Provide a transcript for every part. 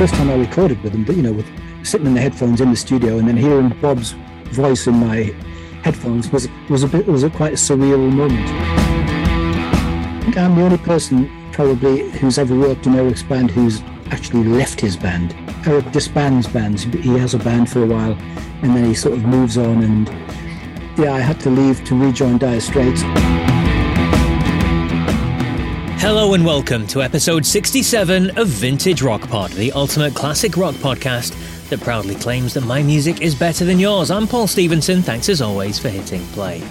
first time I recorded with them, but you know, with sitting in the headphones in the studio and then hearing Bob's voice in my headphones was was a bit was a quite a surreal moment. I think I'm the only person probably who's ever worked in Eric's band who's actually left his band. Eric disbands bands. He has a band for a while and then he sort of moves on and yeah, I had to leave to rejoin Dire Straits. Hello and welcome to episode 67 of Vintage Rock Pod, the ultimate classic rock podcast that proudly claims that my music is better than yours. I'm Paul Stevenson. Thanks as always for hitting play.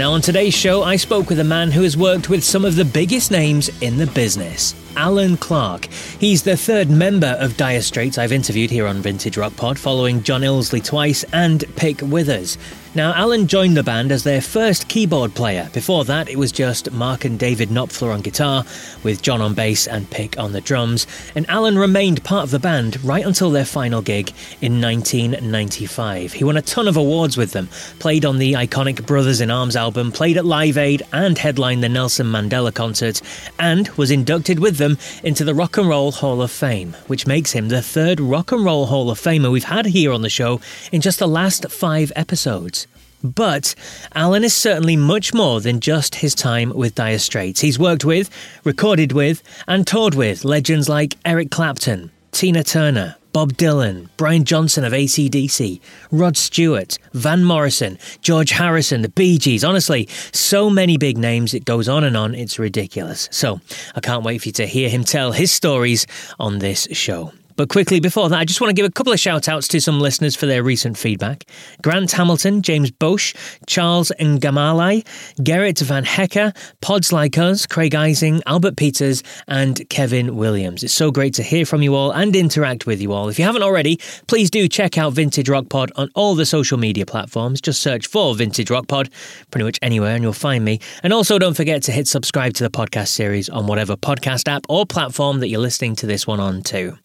Now, on today's show, I spoke with a man who has worked with some of the biggest names in the business. Alan Clark. He's the third member of Dire Straits I've interviewed here on Vintage Rock Pod, following John Illsley twice and Pick Withers. Now, Alan joined the band as their first keyboard player. Before that, it was just Mark and David Knopfler on guitar, with John on bass and Pick on the drums. And Alan remained part of the band right until their final gig in 1995. He won a ton of awards with them, played on the iconic Brothers in Arms album, played at Live Aid, and headlined the Nelson Mandela concert, and was inducted with them into the Rock and Roll Hall of Fame, which makes him the third Rock and Roll Hall of Famer we've had here on the show in just the last five episodes. But Alan is certainly much more than just his time with Dire Straits. He's worked with, recorded with, and toured with legends like Eric Clapton, Tina Turner, Bob Dylan, Brian Johnson of ACDC, Rod Stewart, Van Morrison, George Harrison, the Bee Gees. Honestly, so many big names, it goes on and on, it's ridiculous. So I can't wait for you to hear him tell his stories on this show. But quickly before that, I just want to give a couple of shout outs to some listeners for their recent feedback. Grant Hamilton, James Bosch, Charles Ngamalai, Gerrit Van Hecker, Pods Like Us, Craig Ising, Albert Peters, and Kevin Williams. It's so great to hear from you all and interact with you all. If you haven't already, please do check out Vintage Rock Pod on all the social media platforms. Just search for Vintage Rock Pod pretty much anywhere and you'll find me. And also don't forget to hit subscribe to the podcast series on whatever podcast app or platform that you're listening to this one on too.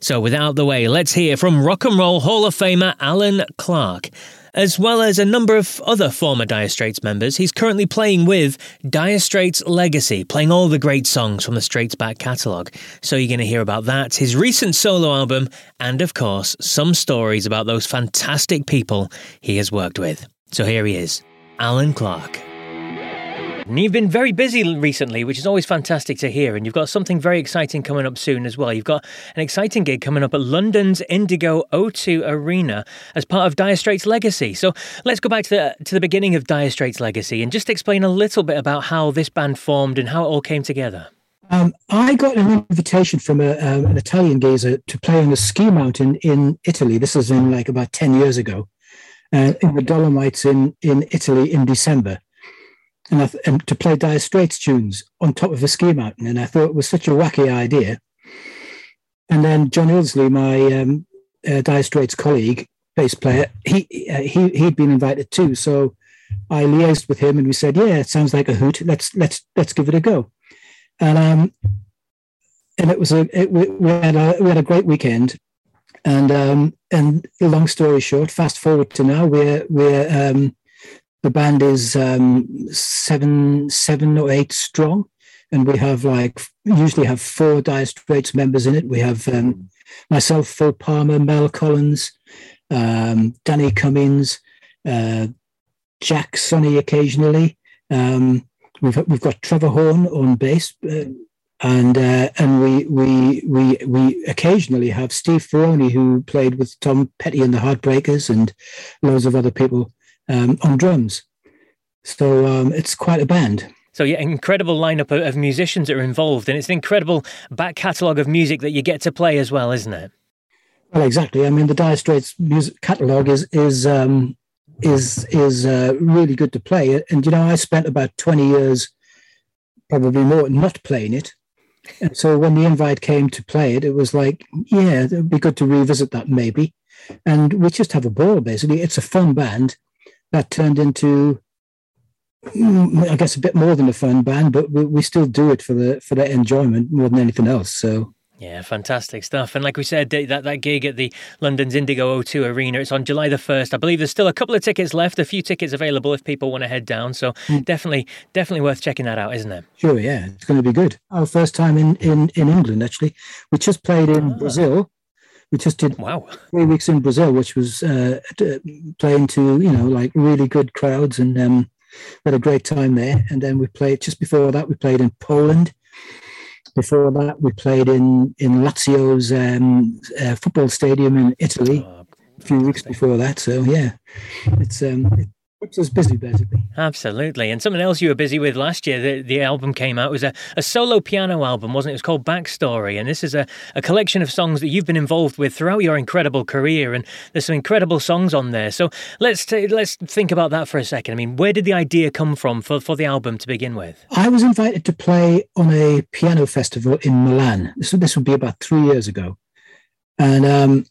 So, without the way, let's hear from Rock and Roll Hall of Famer Alan Clark. As well as a number of other former Dire Straits members, he's currently playing with Dire Straits Legacy, playing all the great songs from the Straits back catalogue. So you're going to hear about that, his recent solo album, and of course, some stories about those fantastic people he has worked with. So here he is, Alan Clark. And you've been very busy recently, which is always fantastic to hear. And you've got something very exciting coming up soon as well. You've got an exciting gig coming up at London's Indigo O2 Arena as part of Dire Straits' legacy. So let's go back to the to the beginning of Dire Straits' legacy and just explain a little bit about how this band formed and how it all came together. Um, I got an invitation from a, um, an Italian geezer to play on a ski mountain in Italy. This was in like about 10 years ago, uh, in the Dolomites in, in Italy in December and, th- and to play Dire Straits tunes on top of a ski mountain. And I thought it was such a wacky idea. And then John Illsley, my um, uh, Dire Straits colleague, bass player, he, uh, he, he'd been invited too. So I liaised with him and we said, yeah, it sounds like a hoot. Let's, let's, let's give it a go. And, um, and it was a, it, we, we, had a, we had a great weekend. And, um, and long story short, fast forward to now, we're, we're, um, the band is um, seven, seven or eight strong, and we have like usually have four Dire Straits members in it. We have um, myself, Phil Palmer, Mel Collins, um, Danny Cummings, uh, Jack Sonni occasionally. Um, we've we've got Trevor Horn on bass. Uh, and uh, and we we we we occasionally have Steve Ferrone who played with Tom Petty and the Heartbreakers and loads of other people um, on drums. So um, it's quite a band. So yeah, incredible lineup of, musicians that are involved, and it's an incredible back catalogue of music that you get to play as well, isn't it? Well, exactly. I mean, the Dire Straits music catalogue is is um, is is uh, really good to play. And you know, I spent about twenty years, probably more, not playing it. And so when the invite came to play it, it was like, yeah, it would be good to revisit that maybe. And we just have a ball basically. It's a fun band that turned into mm, I guess a bit more than a fun band, but we, we still do it for the for the enjoyment more than anything else. So yeah, fantastic stuff. And like we said, that, that gig at the London's Indigo O2 Arena, it's on July the 1st. I believe there's still a couple of tickets left, a few tickets available if people want to head down. So mm. definitely, definitely worth checking that out, isn't it? Sure, yeah. It's going to be good. Our first time in, in, in England, actually. We just played in ah. Brazil. We just did wow. three weeks in Brazil, which was uh, playing to, you know, like really good crowds and um, had a great time there. And then we played, just before that, we played in Poland before that, we played in in Lazio's um, uh, football stadium in Italy oh, a few weeks before that. So yeah, it's um, keeps us busy basically. Absolutely. And something else you were busy with last year, the, the album came out, it was a, a solo piano album, wasn't it? It was called Backstory. And this is a, a collection of songs that you've been involved with throughout your incredible career. And there's some incredible songs on there. So let's t- let's think about that for a second. I mean, where did the idea come from for, for the album to begin with? I was invited to play on a piano festival in Milan. This, this would be about three years ago. And um,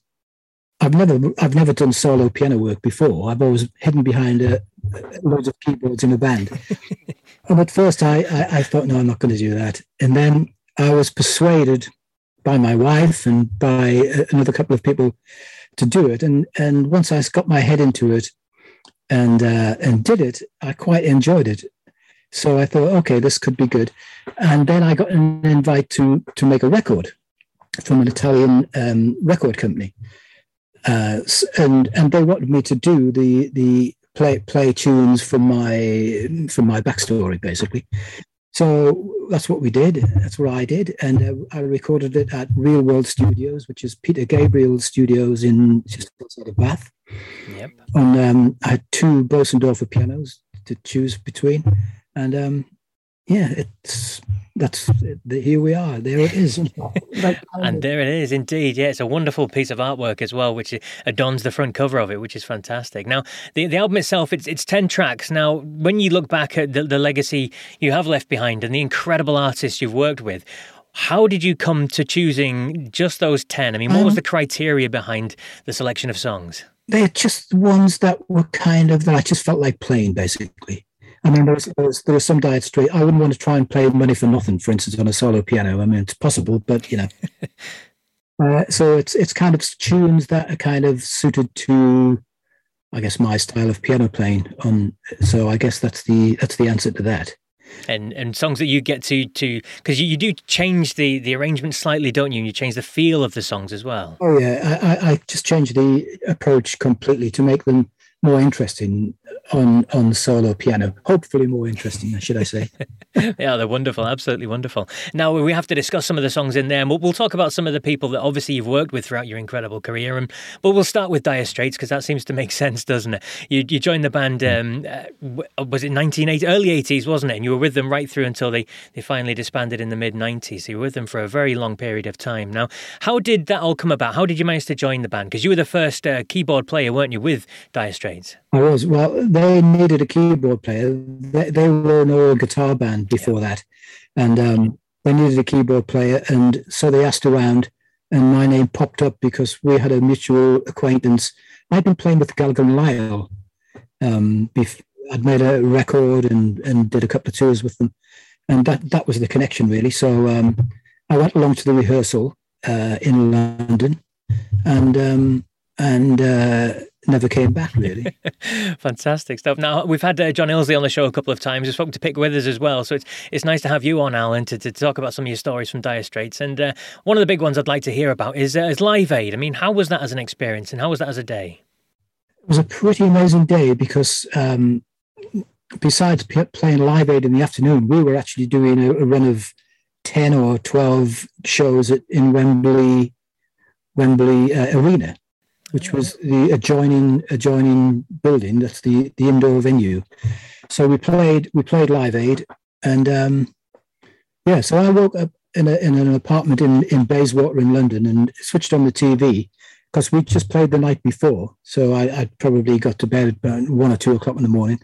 I've never I've never done solo piano work before. I've always hidden behind a, loads of keyboards in a band. and at first, I, I, I thought, no, I'm not going to do that. And then I was persuaded by my wife and by another couple of people to do it. And and once I got my head into it and uh, and did it, I quite enjoyed it. So I thought, okay, this could be good. And then I got an invite to to make a record from an Italian um, record company, uh, and and they wanted me to do the the play play tunes from my from my backstory basically. So that's what we did. That's what I did, and uh, I recorded it at Real World Studios, which is Peter Gabriel Studios in just outside of Bath. Yep. And um, I had two Bosendorfer pianos to choose between, and um, yeah, it's that's the, here we are. There it is. and there it is, indeed. Yeah, it's a wonderful piece of artwork as well, which adorns the front cover of it, which is fantastic. Now, the, the album itself, it's it's ten tracks. Now, when you look back at the, the legacy you have left behind and the incredible artists you've worked with, how did you come to choosing just those 10? I mean, what was um, the criteria behind the selection of songs? They're just ones that were kind of that I just felt like playing, basically. I mean, there was, there was, some Dire Straits. I wouldn't want to try and play Money for Nothing, for instance, on a solo piano. I mean, it's possible, but you know. uh, so it's it's kind of tunes that are kind of suited to, I guess, my style of piano playing. On so I guess that's the that's the answer to that. And and songs that you get to to because you, you do change the the arrangement slightly, don't you? And you change the feel of the songs as well. Oh yeah, I, I just change the approach completely to make them more interesting on on solo piano. Hopefully, more interesting, should I say? yeah, they're wonderful, absolutely wonderful. Now we have to discuss some of the songs in there, and we'll, we'll, talk about some of the people that obviously you've worked with throughout your incredible career. And but we'll start with Dire Straits because that seems to make sense, doesn't it? You you joined the band, um, uh, was it 1980, early 80s, wasn't it? And you were with them right through until they they finally disbanded in the mid 90s. You were with them for a very long period of time. Now, how did that all come about? How did you manage to join the band? Because you were the first uh, keyboard player, weren't you, with Dire Straits? I was. Well, they needed a keyboard player. They, they were an all guitar band before yeah. that, and um, they needed a keyboard player, and so they asked around, and my name popped up because we had a mutual acquaintance. I'd been playing with Gallagher and Lyle. Um, bef- I'd made a record and and did a couple of tours with them, and that that was the connection really. So um, I went along to the rehearsal uh, in London, and um, and uh, never came back really. Fantastic stuff. Now we've had uh, John Illsley on the show a couple of times. We've spoken to Pick Withers as well, so it's it's nice to have you on, Alan, to, to talk about some of your stories from Dire Straits. And uh, one of the big ones I'd like to hear about is uh, is Live Aid. I mean, how was that as an experience, and how was that as a day? It was a pretty amazing day because. Um, besides p- playing Live Aid in the afternoon, we were actually doing a, a run of 10 or 12 shows at, in Wembley Wembley uh, Arena which was the adjoining adjoining building. That's the the indoor venue. So we played we played Live Aid, and um, yeah. So I woke up in, a, in an apartment in in Bayswater in London and switched on the TV because we just played the night before. So I, I probably got to bed about one or two o'clock in the morning,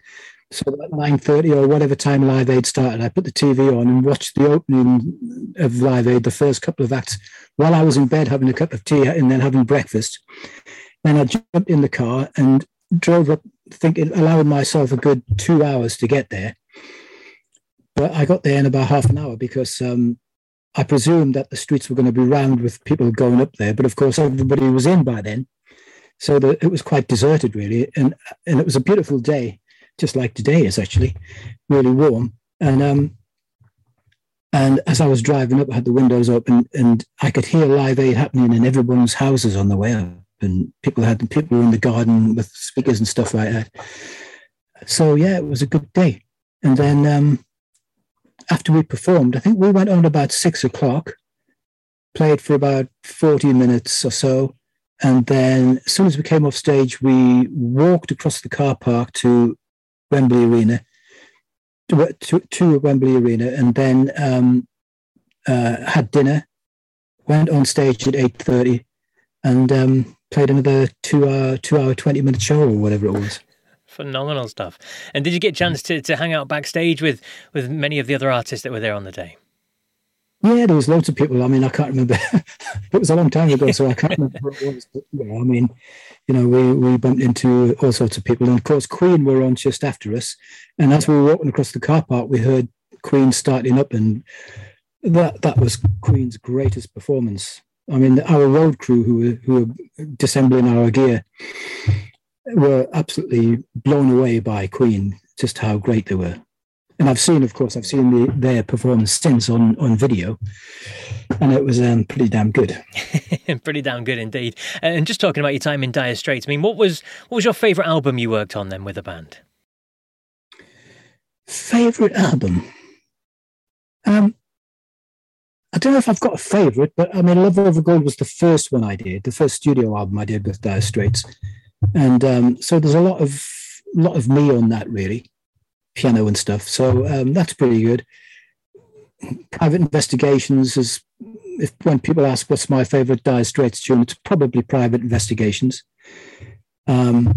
So at 9.30 or whatever time Live Aid started, I put the TV on and watched the opening of Live Aid, the first couple of acts, while I was in bed having a cup of tea and then having breakfast. Then I jumped in the car and drove up, thinking, allowing myself a good two hours to get there. But I got there in about half an hour because um, I presumed that the streets were going to be round with people going up there. But of course, everybody was in by then. So the, it was quite deserted, really. And, and it was a beautiful day just like today is actually really warm. And um, and as I was driving up, I had the windows open, and I could hear Live Aid happening in everyone's houses on the way up, and people had people were in the garden with speakers and stuff like that. So yeah, it was a good day. And then um, after we performed, I think we went on about six o'clock, played for about forty minutes or so, and then as soon as we came off stage, we walked across the car park to Wembley Arena, to, to, to Wembley Arena, and then um, uh, had dinner, went on stage at eight thirty, and um, played another two hour two hour twenty minute show or whatever it was. Phenomenal stuff. And did you get a chance to, to hang out backstage with with many of the other artists that were there on the day? Yeah, there was loads of people. I mean, I can't remember. it was a long time ago, so I can't remember what it was. But, yeah, I mean, you know, we, we bumped into all sorts of people. And of course, Queen were on just after us. And as we were walking across the car park, we heard Queen starting up, and that that was Queen's greatest performance. I mean, our road crew who were, who were disassembling our gear were absolutely blown away by Queen, just how great they were and I've seen, of course, I've seen the, their performance since on on video, and it was um, pretty damn good. pretty damn good indeed. And just talking about your time in Dire Straits, I mean, what was what was your favourite album you worked on then with the band? Favorite album? Um, I don't know if I've got a favorite, but I mean, Love Over Gold was the first one I did, the first studio album I did with Dire Straits, and um, so there's a lot of lot of me on that really piano and stuff. So um, that's pretty good. Private Investigations is if when people ask what's my favorite Dire Straits tune, it's probably Private Investigations. Um,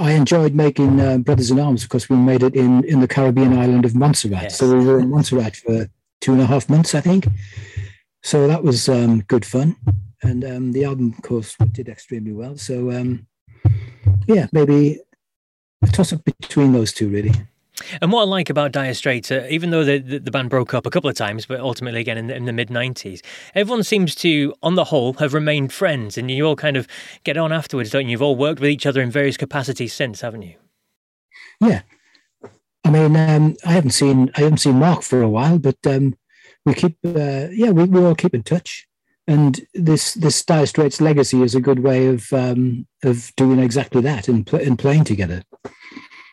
I enjoyed making uh, Brothers in Arms because we made it in in the Caribbean island of Montserrat. Yes. So we were in Montserrat for two and a half months, I think. So that was um, good fun, and um, the album, of course, did extremely well. So um, yeah, maybe a toss up between those two, really. And what I like about Dire Straits, uh, even though the, the, the, band broke up a couple of times, but ultimately again in the, in the mid 90s, everyone seems to, on the whole, have remained friends and you all kind of get on afterwards, don't you? You've all worked with each other in various capacities since, haven't you? Yeah. I mean, um, I haven't seen I haven't seen Mark for a while, but um, we keep, uh, yeah, we, we all keep in touch and this this Dire Straits legacy is a good way of um, of doing exactly that and, pl- and playing together.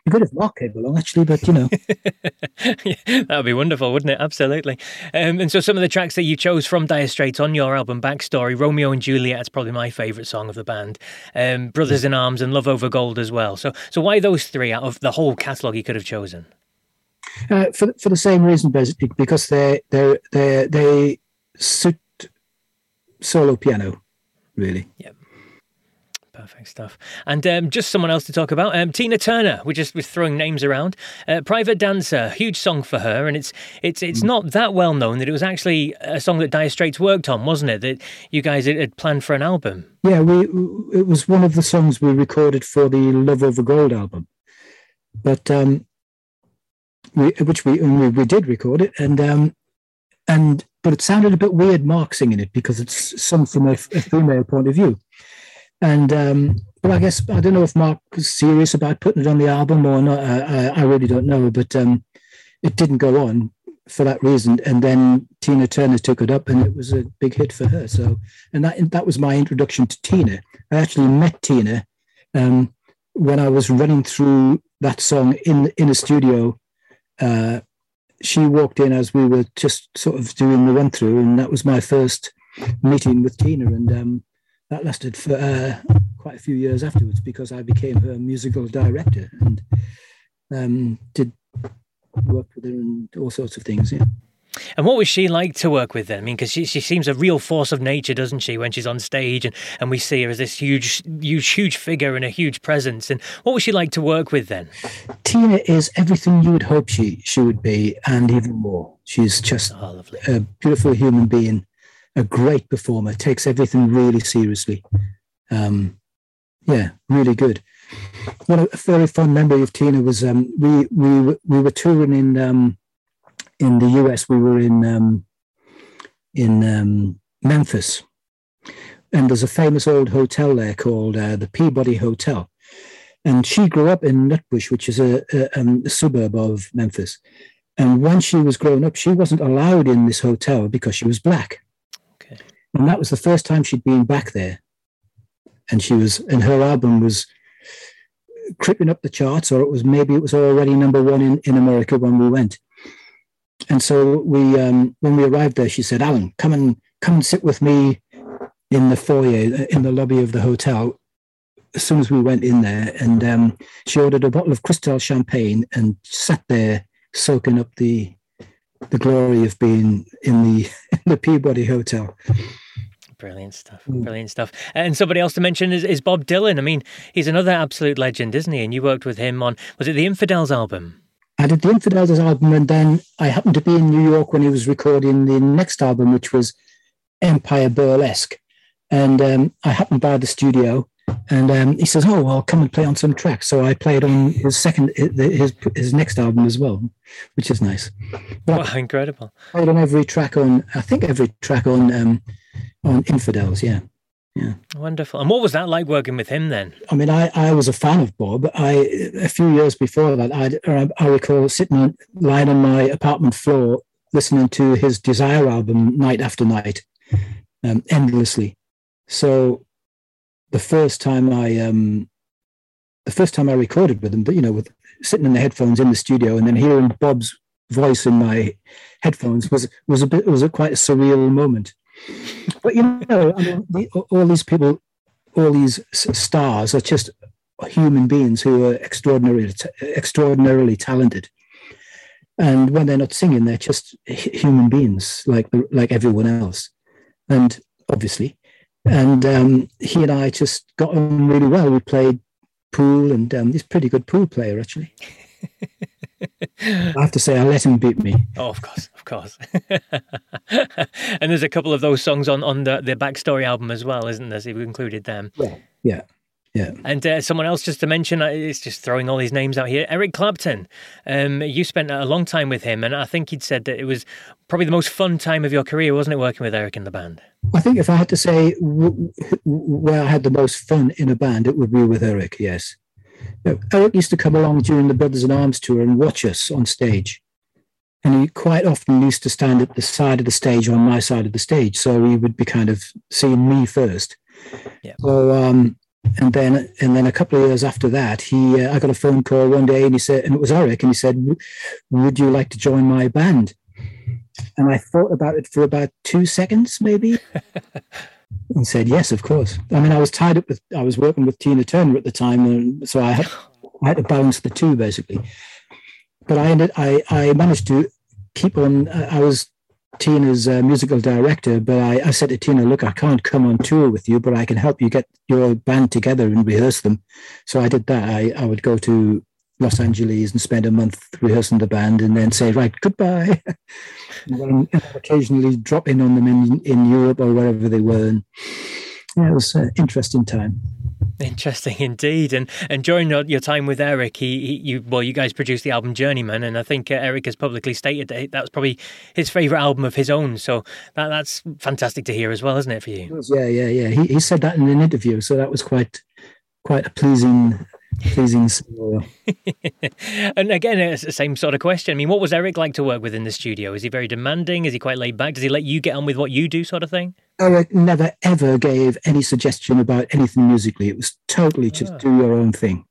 You could have Mark came along, actually, but you know. yeah, that would be wonderful, wouldn't it? Absolutely. Um, and so, some of the tracks that you chose from Dire Straits on your album Backstory, Romeo and Juliet is probably my favourite song of the band. Um, Brothers in Arms and Love Over Gold as well. So, so why those three out of the whole catalogue you could have chosen? Uh, for for the same reason, basically, because they they they they suit solo piano, really. Yep. Perfect stuff. And um, just someone else to talk about. Um, Tina Turner. We're just we're throwing names around. Uh, Private Dancer, huge song for her, and it's it's it's mm. not that well known that it was actually a song that Dire Straits worked on, wasn't it? That you guys had planned for an album. Yeah, we it was one of the songs we recorded for the Love Over Gold album, but um, we, which we, we we did record it, and um, and but it sounded a bit weird, Mark singing it because it's sung from a, a female point of view. And um, well, I guess I don't know if Mark was serious about putting it on the album or not. I, I really don't know, but um, it didn't go on for that reason. And then Tina Turner took it up, and it was a big hit for her. So, and that that was my introduction to Tina. I actually met Tina um, when I was running through that song in in a studio uh, she walked in as we were just sort of doing the run through, and that was my first meeting with Tina, and um, that lasted for uh, quite a few years afterwards because I became her musical director and um, did work with her and all sorts of things. Yeah. And what was she like to work with then? I mean, because she, she seems a real force of nature, doesn't she, when she's on stage and, and we see her as this huge, huge, huge figure and a huge presence. And what was she like to work with then? Tina is everything you would hope she, she would be, and even more. She's just oh, a beautiful human being, a great performer, takes everything really seriously. Um, yeah, really good. One a very fond memory of Tina was um, we we we were touring in um, in the US, we were in um, in um, Memphis, and there's a famous old hotel there called uh, the Peabody Hotel. And she grew up in Nutbush, which is a, a, um, a, suburb of Memphis. And when she was growing up, she wasn't allowed in this hotel because she was black. And that was the first time she'd been back there. And she was, and her album was creeping up the charts, or it was maybe it was already number one in, in America when we went. And so we, um, when we arrived there, she said, "Alan, come and come and sit with me in the foyer in the lobby of the hotel." As soon as we went in there, and um, she ordered a bottle of Cristal champagne and sat there soaking up the the glory of being in the in the Peabody Hotel. Brilliant stuff. Brilliant stuff. And somebody else to mention is, is Bob Dylan. I mean, he's another absolute legend, isn't he? And you worked with him on was it the Infidels album? I did the Infidels album, and then I happened to be in New York when he was recording the next album, which was Empire Burlesque. And um, I happened by the studio, and um, he says, "Oh, well, come and play on some tracks." So I played on his second, his his next album as well, which is nice. But wow, incredible! Played on every track on, I think every track on um, on Infidels. Yeah. Yeah. Wonderful. And what was that like working with him then? I mean, I, I was a fan of Bob. I a few years before that, I I recall sitting on, lying on my apartment floor listening to his Desire album night after night, um, endlessly. So, the first time I um, the first time I recorded with them, you know, with sitting in the headphones in the studio and then hearing Bob's voice in my headphones was was a bit was a quite a surreal moment but you know, I mean, the, all these people, all these stars are just human beings who are extraordinarily, extraordinarily talented. And when they're not singing, they're just human beings like like everyone else. And obviously, and um, he and I just got on really well. We played pool, and um, he's a pretty good pool player actually. I have to say, I let him beat me. Oh, of course, of course. and there's a couple of those songs on on the the backstory album as well, isn't there? So we included them. Yeah, yeah. Yeah. And uh, someone else just to mention, uh, it's just throwing all these names out here. Eric Clapton. Um, you spent a long time with him, and I think he'd said that it was probably the most fun time of your career, wasn't it, working with Eric in the band? I think if I had to say w- where I had the most fun in a band, it would be with Eric, yes. You know, Eric used to come along during the Brothers in Arms tour and watch us on stage. And he quite often used to stand at the side of the stage on my side of the stage. So he would be kind of seeing me first. Yeah. So, um, and then, and then a couple of years after that, he, uh, I got a phone call one day, and he said, and it was Eric, and he said, "Would you like to join my band?" And I thought about it for about two seconds, maybe, and said yes, of course. I mean, I was tied up with, I was working with Tina Turner at the time, and so I had, I had to balance the two basically. But I ended, I, I managed to keep on. I was Tina's uh, musical director, but I, I said to Tina, "Look, I can't come on tour with you, but I can help you get your band together and rehearse them." So I did that. I, I would go to Los Angeles and spend a month rehearsing the band, and then say, "Right, goodbye." and then occasionally drop in on them in, in Europe or wherever they were. And yeah, it was an interesting time. Interesting indeed, and and during your, time with Eric, he, he, you well, you guys produced the album Journeyman, and I think uh, Eric has publicly stated that that was probably his favorite album of his own. So that that's fantastic to hear as well, isn't it for you? Yeah, yeah, yeah. He he said that in an interview, so that was quite quite a pleasing pleasing scenario. and again, it's the same sort of question. I mean, what was Eric like to work with in the studio? Is he very demanding? Is he quite laid back? Does he let you get on with what you do, sort of thing? Eric never ever gave any suggestion about anything musically. It was totally just oh. do your own thing.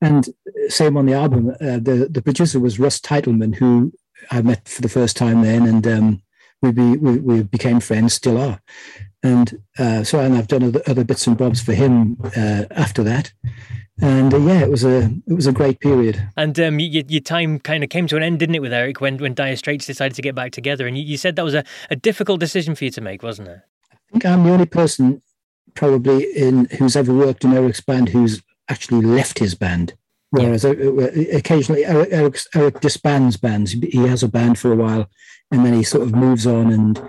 And same on the album. Uh, the the producer was Russ Titelman, who I met for the first time then, and um, we, be, we, we became friends, still are. And uh, so and I've done other, other, bits and bobs for him uh, after that. and uh, yeah, it was a it was a great period. And um, your, your time kind of came to an end, didn't it, with Eric when when Dire Straits decided to get back together? And you, you said that was a, a difficult decision for you to make, wasn't it? I think I'm the only person probably in who's ever worked in Eric's band who's actually left his band. Whereas yeah. Uh, uh, occasionally Eric, Eric disbands bands. He has a band for a while, and then he sort of moves on. And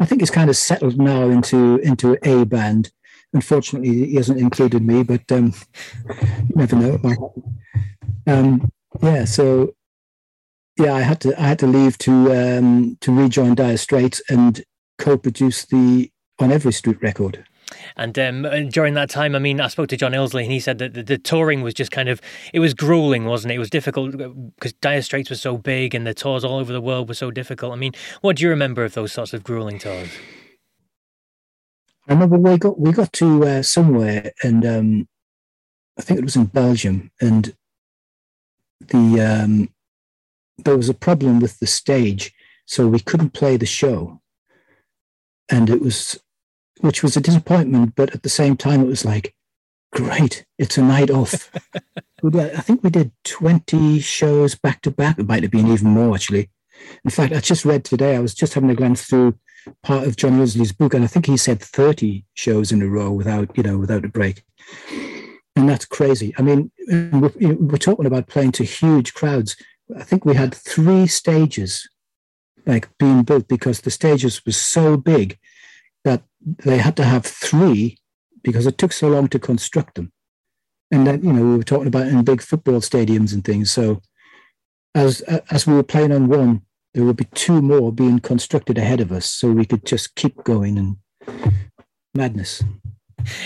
I think he's kind of settled now into into a band. Unfortunately, he hasn't included me, but um, you never know. Um, yeah, so yeah, I had to I had to leave to um, to rejoin Dire Straits and co-produce the On Every Street record. And um, during that time, I mean, I spoke to John Illsley, and he said that the, the, touring was just kind of it was grueling, wasn't it? It was difficult because uh, Dire Straits was so big, and the tours all over the world were so difficult. I mean, what do you remember of those sorts of grueling tours? I remember we got we got to uh, somewhere, and um, I think it was in Belgium, and the um, there was a problem with the stage, so we couldn't play the show, and it was which was a disappointment, but at the same time, it was like, great, it's a night off. I think we did 20 shows back to back. It might have been even more, actually. In fact, I just read today, I was just having a glance through part of John Illsley's book, and I think he said 30 shows in a row without, you know, without a break. And that's crazy. I mean, we're, we're talking about playing to huge crowds. I think we had three stages like being built because the stages were so big they had to have three because it took so long to construct them. And then, you know, we were talking about in big football stadiums and things. So as as we were playing on one, there would be two more being constructed ahead of us, so we could just keep going and madness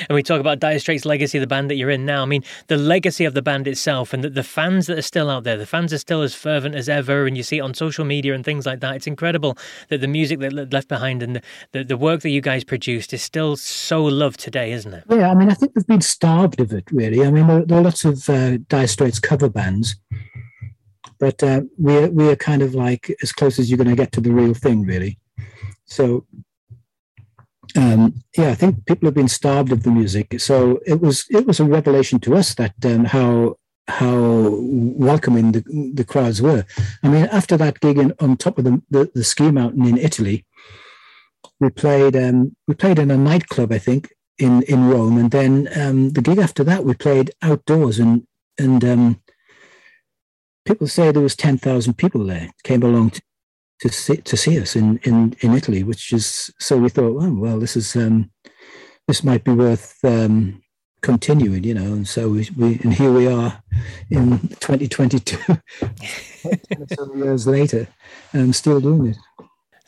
and we talk about Dire Straits' legacy, the band that you're in now. I mean, the legacy of the band itself and the, the fans that are still out there, the fans are still as fervent as ever, and you see it on social media and things like that. It's incredible that the music that left behind and the, the, the work that you guys produced is still so loved today, isn't it? Yeah, I mean, I think they've been starved of it, really. I mean, there, there are lots of uh, Dire Straits cover bands but uh, we're we're kind of like as close as you're going to get to the real thing, really. So um, yeah, I think people have been starved of the music. So it was it was a revelation to us that um, how how welcoming the, the crowds were. I mean, after that gig in, on top of the, the, the ski mountain in Italy, we played um, we played in a nightclub, I think, in in Rome, and then um, the gig after that we played outdoors, and and um, people say there was ten thousand people there came along to, to see to see us in in in Italy, which is so we thought, oh, well, this is um, this might be worth um, continuing, you know. And so we, we and here we are in 2022, years later, and still doing it.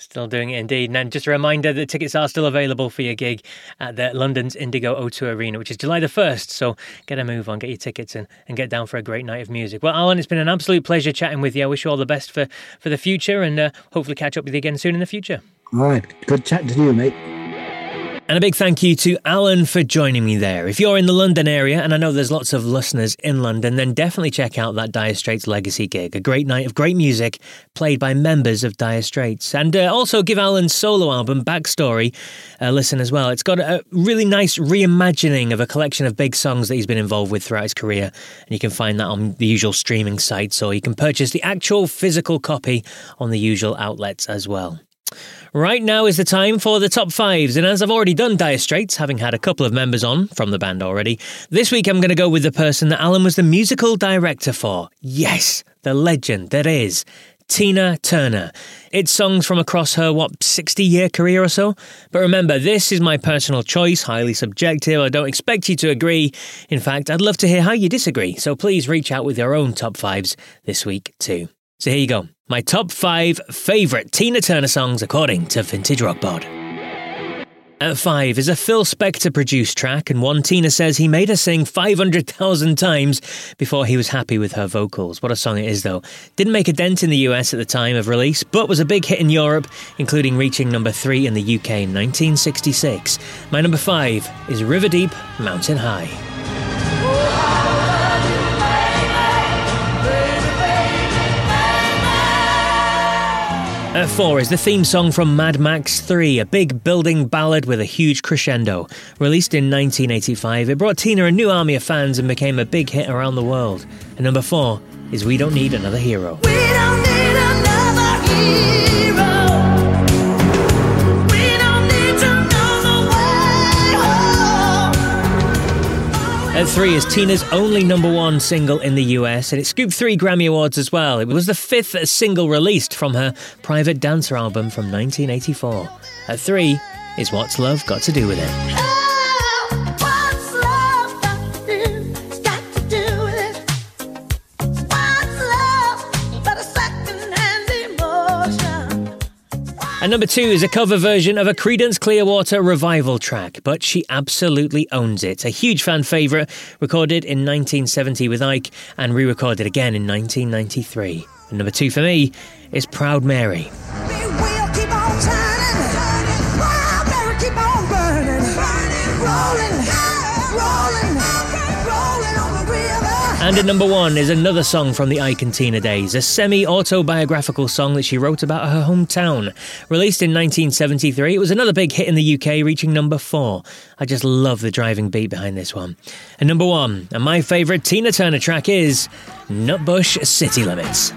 Still doing it indeed. And just a reminder that tickets are still available for your gig at the London's Indigo O2 Arena, which is July the 1st. So get a move on, get your tickets and, and get down for a great night of music. Well, Alan, it's been an absolute pleasure chatting with you. I wish you all the best for, for the future and uh, hopefully catch up with you again soon in the future. All right. Good chatting to you, mate. And a big thank you to Alan for joining me there. If you're in the London area, and I know there's lots of listeners in London, then definitely check out that Dire Straits Legacy gig. A great night of great music played by members of Dire Straits. And uh, also give Alan's solo album, Backstory, a listen as well. It's got a really nice reimagining of a collection of big songs that he's been involved with throughout his career. And you can find that on the usual streaming sites, or you can purchase the actual physical copy on the usual outlets as well. Right now is the time for the top fives, and as I've already done Dire Straits, having had a couple of members on from the band already, this week I'm going to go with the person that Alan was the musical director for. Yes, the legend that is Tina Turner. It's songs from across her, what, 60 year career or so? But remember, this is my personal choice, highly subjective. I don't expect you to agree. In fact, I'd love to hear how you disagree, so please reach out with your own top fives this week too. So here you go. My top five favourite Tina Turner songs according to Vintage Rock Pod. At five is a Phil Spector produced track, and one Tina says he made her sing 500,000 times before he was happy with her vocals. What a song it is, though. Didn't make a dent in the US at the time of release, but was a big hit in Europe, including reaching number three in the UK in 1966. My number five is River Deep, Mountain High. At four is the theme song from Mad Max 3, a big building ballad with a huge crescendo. Released in 1985, it brought Tina a new army of fans and became a big hit around the world. And number four is We Don't Need Another Hero. At three is Tina's only number one single in the US, and it scooped three Grammy Awards as well. It was the fifth single released from her Private Dancer album from 1984. At three is What's Love Got to Do with It? And number two is a cover version of a Creedence Clearwater revival track, but she absolutely owns it. A huge fan favourite, recorded in 1970 with Ike and re recorded again in 1993. And number two for me is Proud Mary. And at number one is another song from the Ike and Tina days, a semi autobiographical song that she wrote about her hometown. Released in 1973, it was another big hit in the UK, reaching number four. I just love the driving beat behind this one. And number one, and my favourite Tina Turner track is Nutbush City Limits.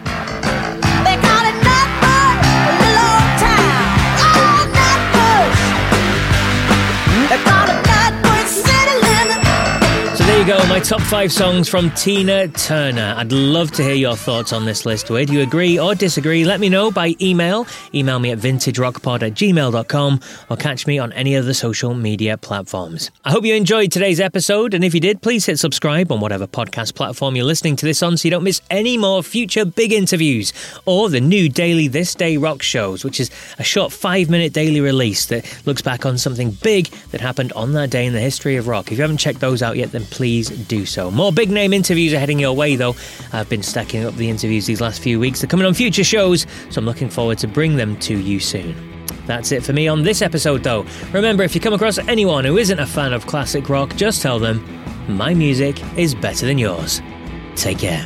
You go, my top five songs from Tina Turner. I'd love to hear your thoughts on this list. Do you agree or disagree? Let me know by email. Email me at vintagerockpod at gmail.com or catch me on any of the social media platforms. I hope you enjoyed today's episode, and if you did, please hit subscribe on whatever podcast platform you're listening to this on so you don't miss any more future big interviews or the new daily This Day Rock shows, which is a short five minute daily release that looks back on something big that happened on that day in the history of rock. If you haven't checked those out yet, then please please do so. More big name interviews are heading your way, though. I've been stacking up the interviews these last few weeks. They're coming on future shows, so I'm looking forward to bring them to you soon. That's it for me on this episode, though. Remember, if you come across anyone who isn't a fan of classic rock, just tell them my music is better than yours. Take care.